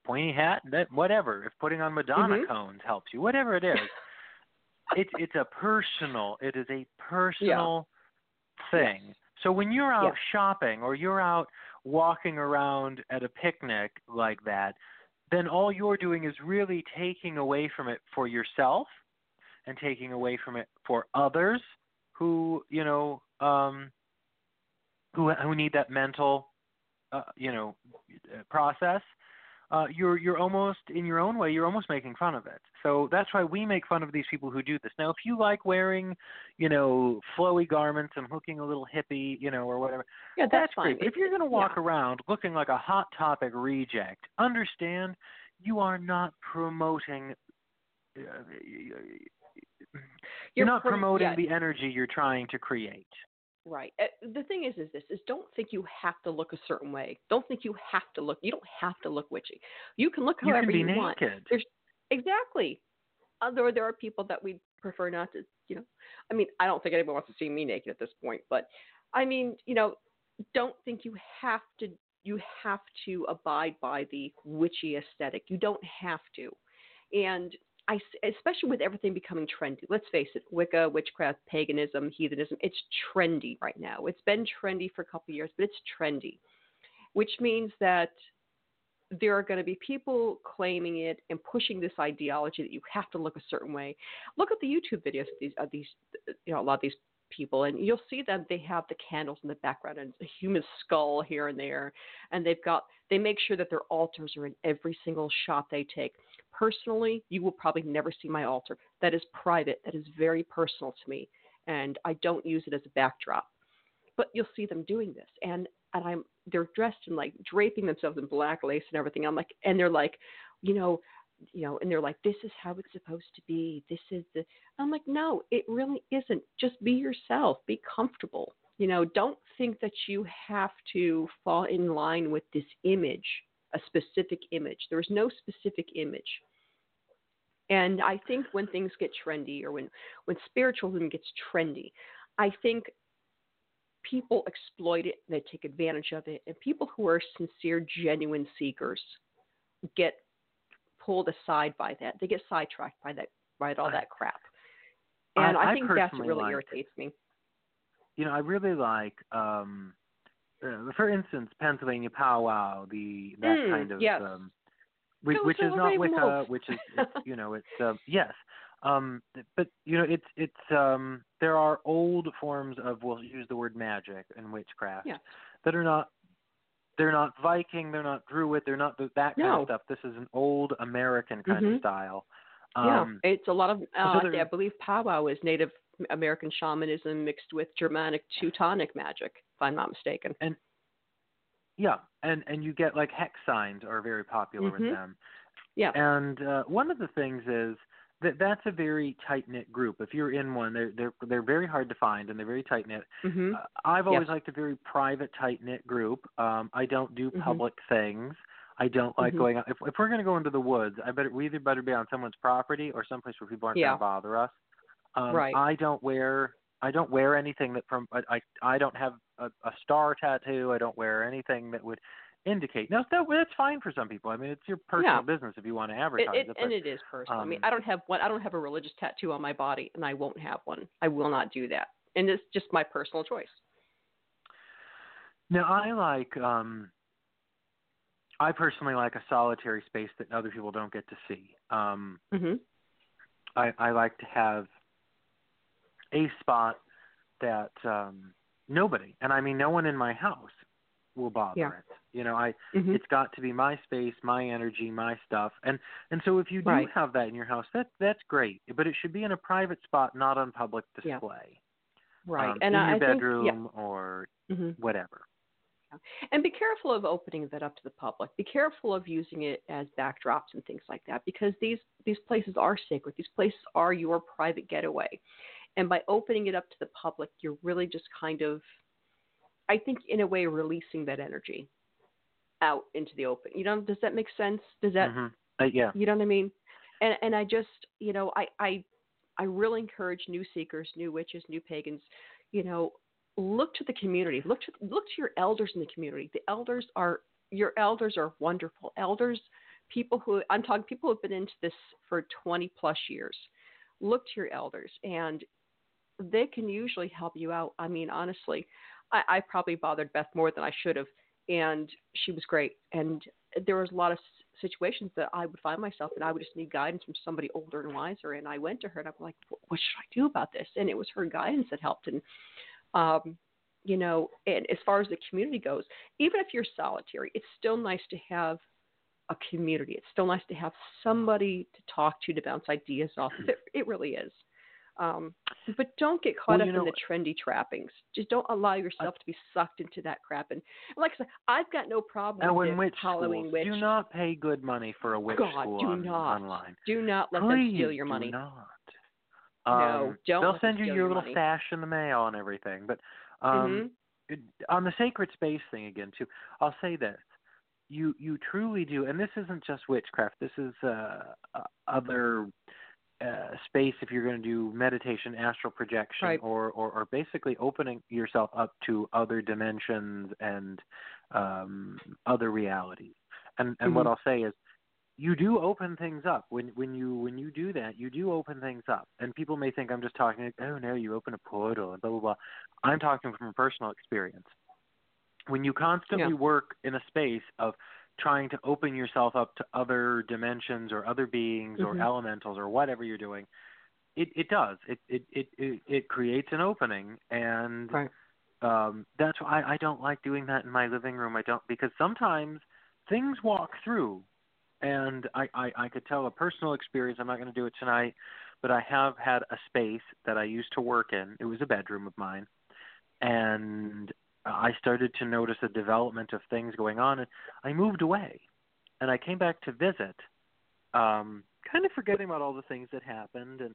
pointy hat, that whatever. If putting on Madonna Mhm. cones helps you, whatever it is, it's it's a personal. It is a personal thing. So when you're out Yes. shopping or you're out walking around at a picnic like that, then all you're doing is really taking away from it for yourself and taking away from it for others who you know um who who need that mental uh, you know uh, process uh, you're you're almost in your own way you're almost making fun of it. So that's why we make fun of these people who do this. Now, if you like wearing, you know, flowy garments and looking a little hippie, you know, or whatever, Yeah, that's, that's fine. great. But if you're going to walk yeah. around looking like a hot topic reject, understand you are not promoting. Uh, you're, not pro- promoting yeah, the energy you're trying to create. Right. Uh, the thing is, is this: is don't think you have to look a certain way. Don't think you have to look. You don't have to look witchy. You can look You however can be you naked. want. There's exactly. Although there are people that we prefer not to. You know, I mean, I don't think anyone wants to see me naked at this point. But I mean, you know, don't think you have to. You have to abide by the witchy aesthetic. You don't have to. And I, especially with everything becoming trendy. Let's face it, Wicca, witchcraft, paganism, heathenism, it's trendy right now. It's been trendy for a couple years, but it's trendy, which means that there are going to be people claiming it and pushing this ideology that you have to look a certain way. Look at the YouTube videos of these, of these, you know, a lot of these people, and you'll see them. they have the candles in the background and a human skull here and there, and they've got they make sure that their altars are in every single shot they take. Personally, you will probably never see my altar. That is private. That is very personal to me, and I don't use it as a backdrop. But you'll see them doing this, and and I'm they're dressed in like draping themselves in black lace and everything. I'm like, and they're like, you know, you know, and they're like, this is how it's supposed to be. This is the. I'm like, no, it really isn't. Just be yourself. Be comfortable. You know, don't think that you have to fall in line with this image, a specific image. There is no specific image. And I think when things get trendy or when, when spiritualism gets trendy, I think people exploit it, they take advantage of it, and people who are sincere, genuine seekers get pulled aside by that. They get sidetracked by that by all I- that crap. And I, I think that's what really like- irritates me. you know, I really like, um, uh, for instance, Pennsylvania powwow, the that Mm, kind of, yes. um, which, which is not Wicca, Wolf. which is, it's, you know, it's um, yes, um, but you know, it's it's um, there are old forms of we'll use the word magic and witchcraft Yeah. that are not. They're not Viking. They're not Druid. They're not that kind No. of stuff. This is an old American kind Mhm. of style. yeah, Um, it's a lot of. Uh, there- I believe powwow is Native American shamanism mixed with Germanic Teutonic magic, if I'm not mistaken. And yeah, and and you get like hex signs are very popular Mhm. with them. Yeah. And uh, one of the things is that that's a very tight knit group. If you're in one, they're they're they're very hard to find and they're very tight knit. hmm Uh, I've always Yes. liked a very private, tight knit group. Um, I don't do Mhm. public things. I don't like Mhm. going out. If if we're going to go into the woods, I better we either better be on someone's property or someplace where people aren't Yeah. going to bother us. Um, Right. I don't wear I don't wear anything that from I I, I don't have a, a star tattoo. I don't wear anything that would indicate. Now that, that's fine for some people. I mean, it's your personal Yeah. business if you want to advertise it, it. and it is personal. I mean, um, I don't have one. I don't have a religious tattoo on my body, and I won't have one. I will not do that, and it's just my personal choice. Now I like um I personally like a solitary space that other people don't get to see. Um hmm I I like to have a spot that um nobody and I mean no one in my house will bother Yeah. it. You know, I hmm it's got to be my space, my energy, my stuff. And and so if you do Right. have that in your house, that that's great. But it should be in a private spot, not on public Yeah. display. Right, Um, and in I, your I think, bedroom yeah. or hmm whatever. And be careful of opening that up to the public. Be careful of using it as backdrops and things like that because these these places are sacred. These places are your private getaway. And by opening it up to the public, you're really just kind of I think in a way releasing that energy out into the open. You know, does that make sense? Does that Mhm. Uh, yeah. you know what I mean? And and I just you know I I I really encourage new seekers, new witches, new pagans. You know, look to the community. Look to look to your elders in the community. The elders are your elders are wonderful. Elders, people who I'm talking people who have been into this for 20 plus years. Look to your elders, and they can usually help you out. I mean, honestly, I, I probably bothered Beth more than I should have, and she was great. And there was a lot of situations that I would find myself, and I would just need guidance from somebody older and wiser. And I went to her, and I'm like, "What should I do about this?" And it was her guidance that helped. And um, you know, and as far as the community goes, even if you're solitary, it's still nice to have a community. It's still nice to have somebody to talk to to bounce ideas off. It, it really is. Um, but don't get caught Well, up know- in the trendy trappings. Just don't allow yourself to be sucked into that crap. And like I said, I've got no problem And with witch Halloween schools, witch. do not pay good money for a witch God, school do on, not. online. Do not let Please them steal your do money. not. No, Um, don't They'll send you your your little money. stash in the mail and everything. But um, Mhm. it, on the sacred space thing again too, I'll say this: you you truly do, and this isn't just witchcraft. This is uh, uh, other uh, space if you're going to do meditation, astral projection, Right. or, or or basically opening yourself up to other dimensions and um, other realities. And and what Mhm. I'll say is you do open things up when when you when you do that you do open things up and people may think i'm just talking like, oh no you open a portal and blah blah blah i'm talking from personal experience when you constantly Yeah. work in a space of trying to open yourself up to other dimensions or other beings or Mhm. elementals or whatever you're doing it it does it it it it, it creates an opening and Right. um that's why I, I don't like doing that in my living room i don't because sometimes things walk through and I, I, I could tell a personal experience. I'm not going to do it tonight, but I have had a space that I used to work in. It was a bedroom of mine, and I started to notice a development of things going on, and I moved away, and I came back to visit, um, kind of forgetting about all the things that happened and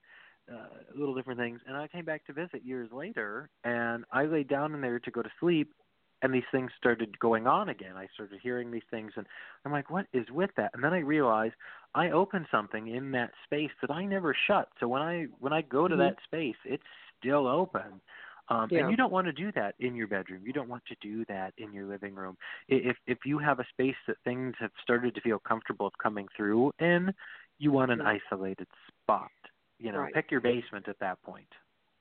uh, little different things. And I came back to visit years later, and I laid down in there to go to sleep, and these things started going on again. I started hearing these things, and I'm like, what is with that? And then I realized I opened something in that space that I never shut. So when I when I go to Mhm. that space, it's still open. Um, Yeah. And you don't want to do that in your bedroom. You don't want to do that in your living room. If if you have a space that things have started to feel comfortable of coming through in, you want an Yeah. isolated spot. You know, Right. pick your basement at that point.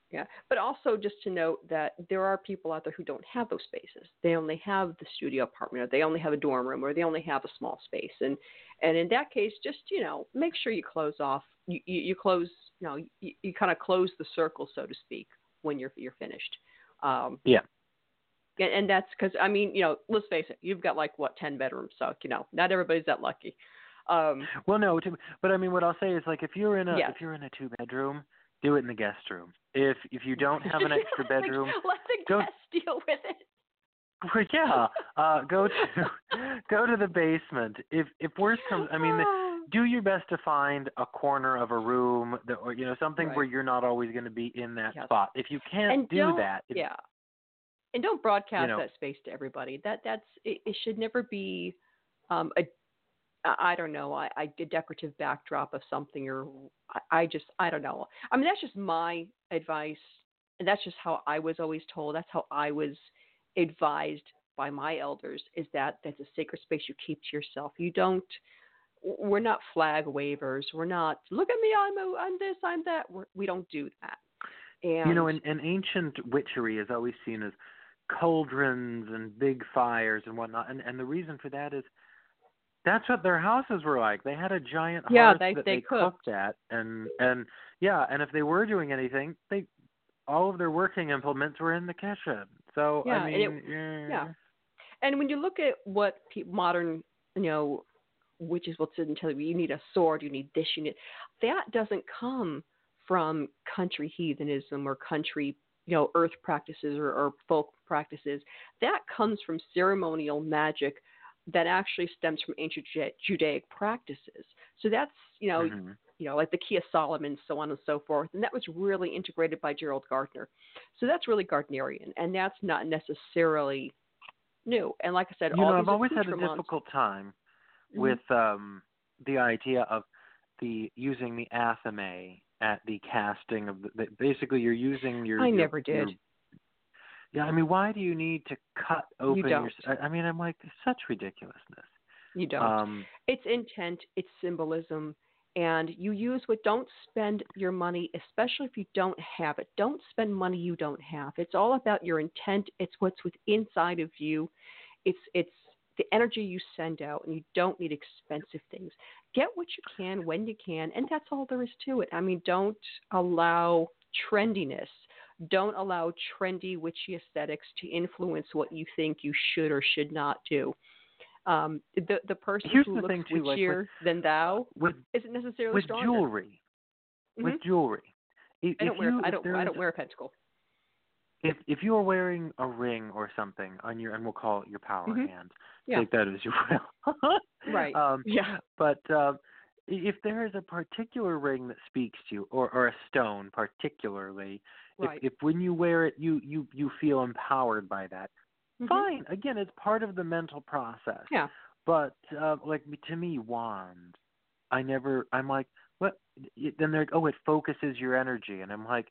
Yeah, but also just to note that there are people out there who don't have those spaces. They only have the studio apartment, or they only have a dorm room, or they only have a small space. And and in that case, just you know, make sure you close off. You you, you close, you know, you, you kind of close the circle, so to speak, when you're you're finished. Um, Yeah. and, and that's because I mean, you know, let's face it, you've got like what ten bedrooms, so you know, not everybody's that lucky. Um, Well, no, to, but I mean, what I'll say is like if you're in a Yes. if you're in a two bedroom, do it in the guest room. If if you don't have an extra bedroom, let the guests deal with it. well, yeah, uh, go to go to the basement. If if worse comes, I mean, do your best to find a corner of a room that, or you know, something Right. where you're not always going to be in that Yes. spot. If you can't and do that, it- yeah, and don't broadcast know. that space to everybody. That that's it, it should never be um, a I I don't know I, I a decorative backdrop of something or I, I just I don't know. I mean that's just my advice, and that's just how I was always told. That's how I was advised by my elders is that that's a sacred space you keep to yourself. You don't. We're not flag wavers. We're not. Look at me. I'm a, I'm this. I'm that. We're, we don't do that. And you know, and, and ancient witchery is always seen as cauldrons and big fires and whatnot, and and the reason for that is that's what their houses were like. They had a giant Yeah, hearth they- that they they cooked. at, and and yeah, and if they were doing anything, they all of their working implements were in the kitchen. So Yeah, I and it- mean, eh, yeah. And when you look at what pe- modern, you know, witches will sit and tell you, you need a sword, you need this, you need that doesn't come from country heathenism or country, you know, earth practices or, or folk practices. That comes from ceremonial magic that actually stems from ancient Juda- Judaic practices. So that's, you know, mhm. you know, like the Key of Solomon, so on and so forth. And that was really integrated by Gerald Gardner. So that's really Gardnerian, and that's not necessarily new. And like I said, you all know, I've always had a difficult time Mhm. with um the idea of the using the athame at the casting of the, basically you're using your I your- never did. your- yeah i mean why do you need to cut open your don't. I, I mean i'm like such ridiculousness You don't. um it's intent, it's symbolism, and you use what don't spend your money, especially if you don't have it. Don't spend money you don't have. It's all about your intent. It's what's with inside of you. It's it's the energy you send out, and you don't need expensive things. Get what you can when you can, and that's all there is to it. I mean, don't allow trendiness. Don't allow trendy witchy aesthetics to influence what you think you should or should not do Um, the the person Here's who the looks thing, too, like, with- witchier than thou with isn't necessarily with stronger. jewelry, with Mhm. jewelry. I- I don't wear you, I don't I don't wear a pentacle. If if you are wearing a ring or something on your and we'll call it your power Mhm. hand, Yeah. take that as you will. Right. Um, Yeah. But um, if there is a particular ring that speaks to you, or or a stone particularly, Right. if if when you wear it you you you feel empowered by that, Mhm. fine. Again, it's part of the mental process. Yeah. But uh, like to me, wand, I never. I'm like, what? Then they're oh, it focuses your energy, and I'm like,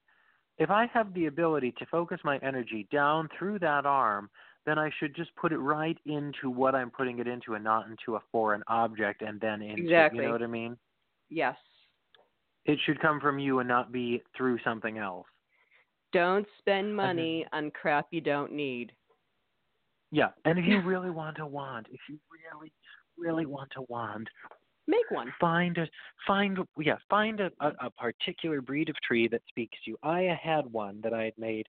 if I have the ability to focus my energy down through that arm, then I should just put it right into what I'm putting it into, and not into a foreign object, and then into. Exactly. You know what I mean? Yes. It should come from you and not be through something else. Don't spend money on crap you don't need. Yeah, and if you really want a wand, if you really, really want a wand, Make one. find a find yeah find a, a, a particular breed of tree that speaks to you. I had one that I had made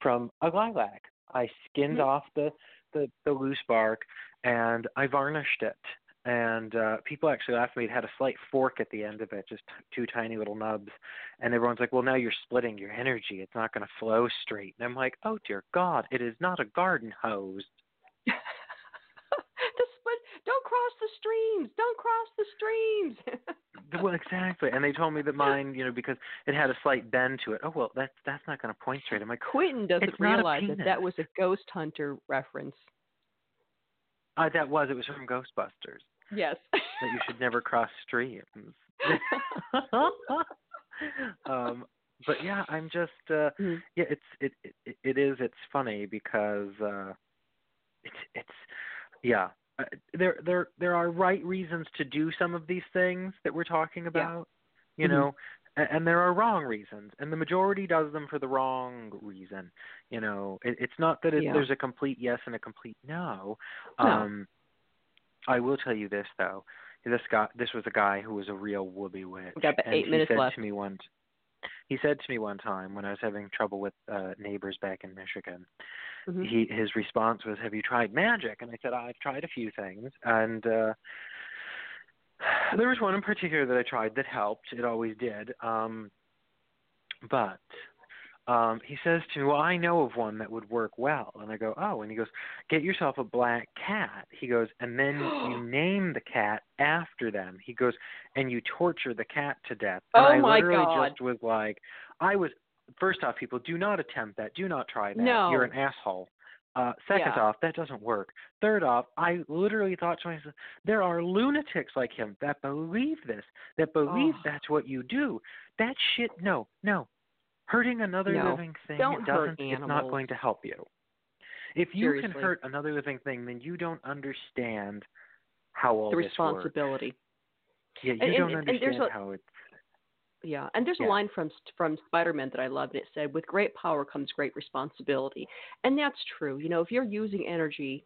from a lilac. I skinned Mhm. off the, the the loose bark and I varnished it. And uh people actually laughed at me. It had a slight fork at the end of it, just t- two tiny little nubs. And everyone's like, "Well, now you're splitting your energy. It's not going to flow straight." And I'm like, "Oh dear God, it is not a garden hose." the split. Don't cross the streams. Don't cross the streams. Well, exactly. And they told me that mine, you know, because it had a slight bend to it. Oh well, that's that's not going to point straight. I'm like, Quentin doesn't It's not a realize that that was a ghost hunter reference. uh, that was it was from Ghostbusters Yes. that you should never cross streams. um, but yeah, I'm just uh, Mhm. yeah, it's it, it it is it's funny because uh, it's it's yeah. Uh, there there there are right reasons to do some of these things that we're talking about you Mhm. know a- and there are wrong reasons and the majority does them for the wrong reason you know it, it's not that it, Yeah. there's a complete yes and a complete no No. um i will tell you this though this guy this was a guy who was a real woobie witch We got about and eight he minutes said left. to me one he said to me one time when i was having trouble with uh neighbors back in michigan Mhm. he his response was, "Have you tried magic?" And I said, "I've tried a few things." And uh there was one in particular that I tried that helped. It always did. Um but um he says to me, "Well, I know of one that would work well." And I go, "Oh." And he goes, "Get yourself a black cat." He goes, "And then you name the cat after them." He goes, "And you torture the cat to death." And Oh I my literally God. just was like, I was first off, people do not attempt that. Do not try that. No. You're an asshole. Uh, second Yeah. off, that doesn't work. Third off, I literally thought to myself, there are lunatics like him that believe this, that believe Oh. that's what you do. That shit, no, no. Hurting another No. living thing Don't doesn't it's not going to help you. If you can hurt another living thing, then you don't understand how all the this works. responsibility. Yeah, you And- don't and- and understand a- how it's. Yeah, and there's Yeah. a line from from Spider-Man that I loved. And it said, "With great power comes great responsibility," and that's true. You know, if you're using energy,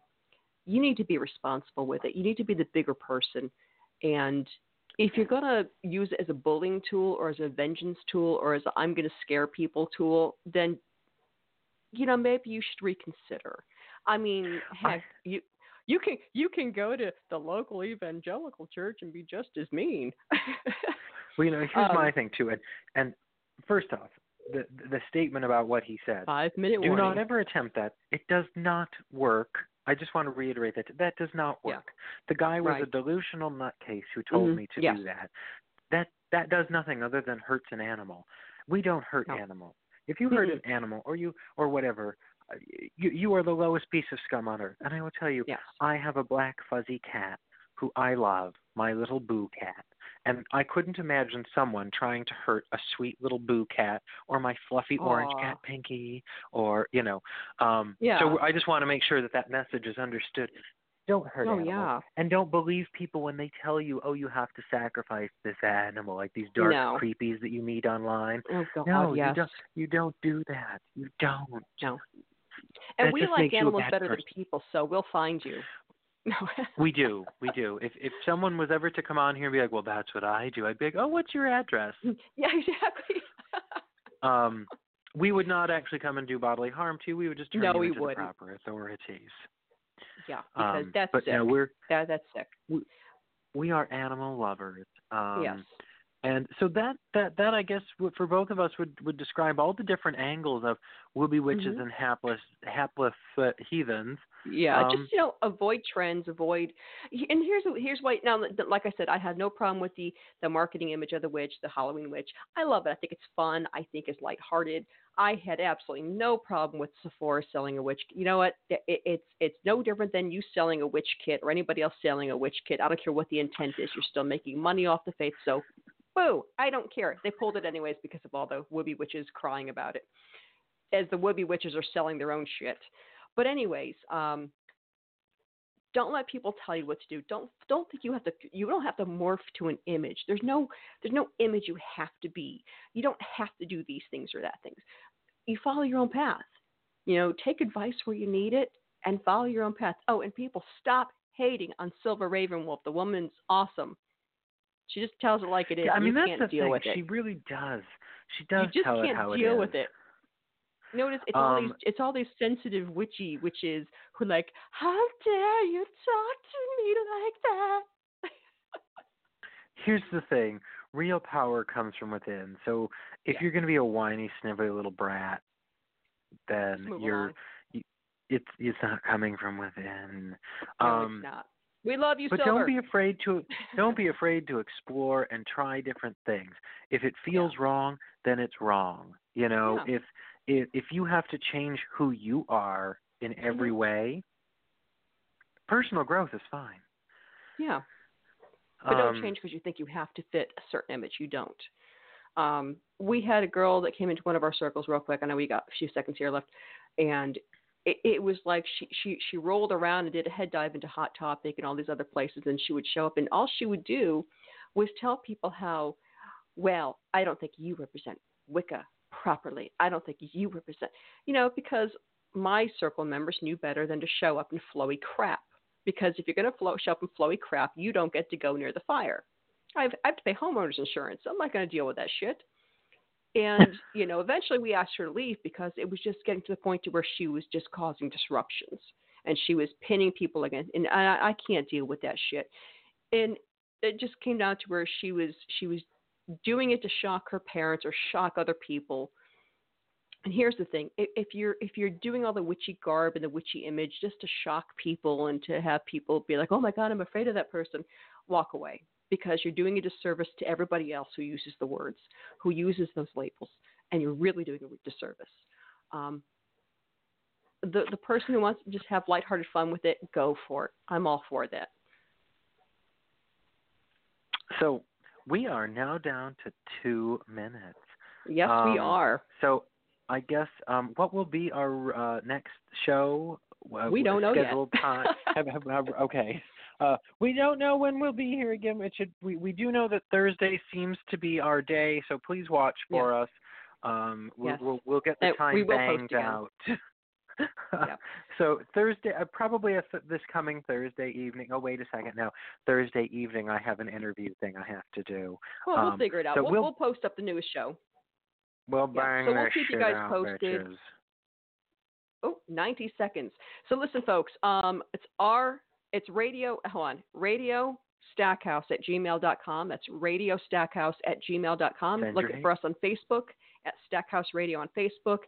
you need to be responsible with it. You need to be the bigger person, and if you're gonna use it as a bullying tool or as a vengeance tool or as a I'm gonna scare people tool, then you know maybe you should reconsider. I mean, heck, you you can you can go to the local evangelical church and be just as mean. Well, you know, here's Um, my thing too, and and first off, the the statement about what he said. Five minute Do warning. not ever attempt that. It does not work. I just want to reiterate that that does not Yeah. work. The guy was a delusional nutcase who told Mhm. me to Yes. do that. That that does nothing other than hurts an animal. We don't hurt No. animals. If you hurt Mm-mm. an animal or you or whatever, uh, you you are the lowest piece of scum on earth. And I will tell you, Yes. I have a black fuzzy cat who I love, my little boo cat. And I couldn't imagine someone trying to hurt a sweet little boo cat or my fluffy orange cat Pinky or, you know. Um Yeah. so I just want to make sure that that message is understood. Don't hurt Oh, animals. yeah. And don't believe people when they tell you, "Oh, you have to sacrifice this animal," like these dark No. creepies that you meet online. Oh God, no, yes. you don't. You don't do that. You don't. No. And That we like makes you a animals better person. than people, so we'll find you. No. We do, we do. If if someone was ever to come on here and be like, "Well, that's what I do," I'd be like, "Oh, what's your address?" yeah, exactly. Um, we would not actually come and do bodily harm to you. We would just turn No, you we into wouldn't. the proper authorities. Yeah, because Um, that's but sick. no, we're that, that's sick. we are animal lovers. Um, yes. And so that that that I guess would, for both of us would would describe all the different angles of woobie witches Mhm. and hapless hapless uh, heathens. Yeah, Um, just you know, avoid trends, avoid. And here's here's why. Now, like I said, I have no problem with the the marketing image of the witch, the Halloween witch. I love it. I think it's fun. I think it's lighthearted. I had absolutely no problem with Sephora selling a witch. You know what? It, it's it's no different than you selling a witch kit or anybody else selling a witch kit. I don't care what the intent is. You're still making money off the faith. So, boo! I don't care. They pulled it anyways because of all the woobie witches crying about it, as the woobie witches are selling their own shit. But anyways, um, don't let people tell you what to do. Don't don't think you have to. You don't have to morph to an image. There's no there's no image you have to be. You don't have to do these things or that things. You follow your own path. You know, take advice where you need it and follow your own path. Oh, and people stop hating on Silver Ravenwolf. The woman's awesome. She just tells it like it is. Yeah, I mean you that's can't the deal thing. She really does. She does you just tell can't it how deal it is. with it. Notice it's all these Um, it's all these sensitive witchy witches who are like, How dare you talk to me like that? Here's the thing: real power comes from within. So if Yeah. you're going to be a whiny, snivelly little brat, then you're along. it's it's not coming from within. No, um, it's not. We love you, but Silver. don't be afraid to don't be afraid to explore and try different things. If it feels wrong, then it's wrong. You know, Yeah. if if if you have to change who you are in every Mhm. way, personal growth is fine. yeah. But don't Um, change because you think you have to fit a certain image. You don't. Um, we had a girl that came into one of our circles real quick. I know we got a few seconds here left, and it, it was like she she she rolled around and did a head dive into Hot Topic and all these other places, and she would show up, and all she would do was tell people how, well, I don't think you represent Wicca properly. I don't think you represent, you know, because my circle members knew better than to show up in flowy crap because if you're going to flow, show up in flowy crap, you don't get to go near the fire. I've, I have to pay homeowners insurance. I'm not going to deal with that shit. And you know, eventually we asked her to leave because it was just getting to the point to where she was just causing disruptions and she was pinning people against. And I, I can't deal with that shit. And it just came down to where she was she was doing it to shock her parents or shock other people. And here's the thing: if, you're if you're doing all the witchy garb and the witchy image just to shock people and to have people be like, "Oh my God, I'm afraid of that person," walk away because you're doing a disservice to everybody else who uses the words, who uses those labels, and you're really doing a disservice. Um, the the person who wants to just have lighthearted fun with it, go for it. I'm all for that. So we are now down to two minutes. Yes, we Um, are. So I guess um, what will be our uh, next show? Uh, We don't know yet. time. have, have, have, okay. Uh, we don't know when we'll be here again. It should. We, we do know that Thursday seems to be our day, so please watch for us. Um, we'll, Yes. we'll we'll get the time banged out. Yep. So Thursday, uh, probably a th- this coming Thursday evening. Oh wait a second, no, Thursday evening I have an interview thing I have to do. Well, we'll Um, figure it out. so we'll, we'll- we'll post up the newest show. We'll Yeah, bang so we'll keep you guys out, posted. bitches. Oh, 90 seconds. So listen, folks. Um, it's our it's radio. Hold on, radio stackhouse at gmail.com. That's radio stackhouse at gmail.com. Send Look for us on Facebook at Stackhouse Radio on Facebook,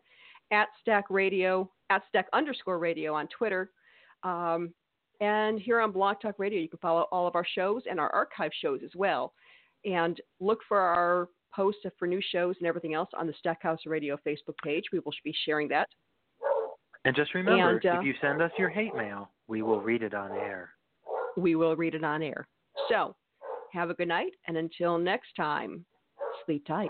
at Stack Radio, at Stack underscore Radio on Twitter. Um, and here on Blog Talk Radio, you can follow all of our shows and our archive shows as well. And look for our posts for new shows and everything else on the Stackhouse Radio Facebook page. We will be sharing that. And just remember, And, uh, if you send us your hate mail, we will read it on air. we will read it on air. So, have a good night, and until next time, sleep tight.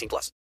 18 plus.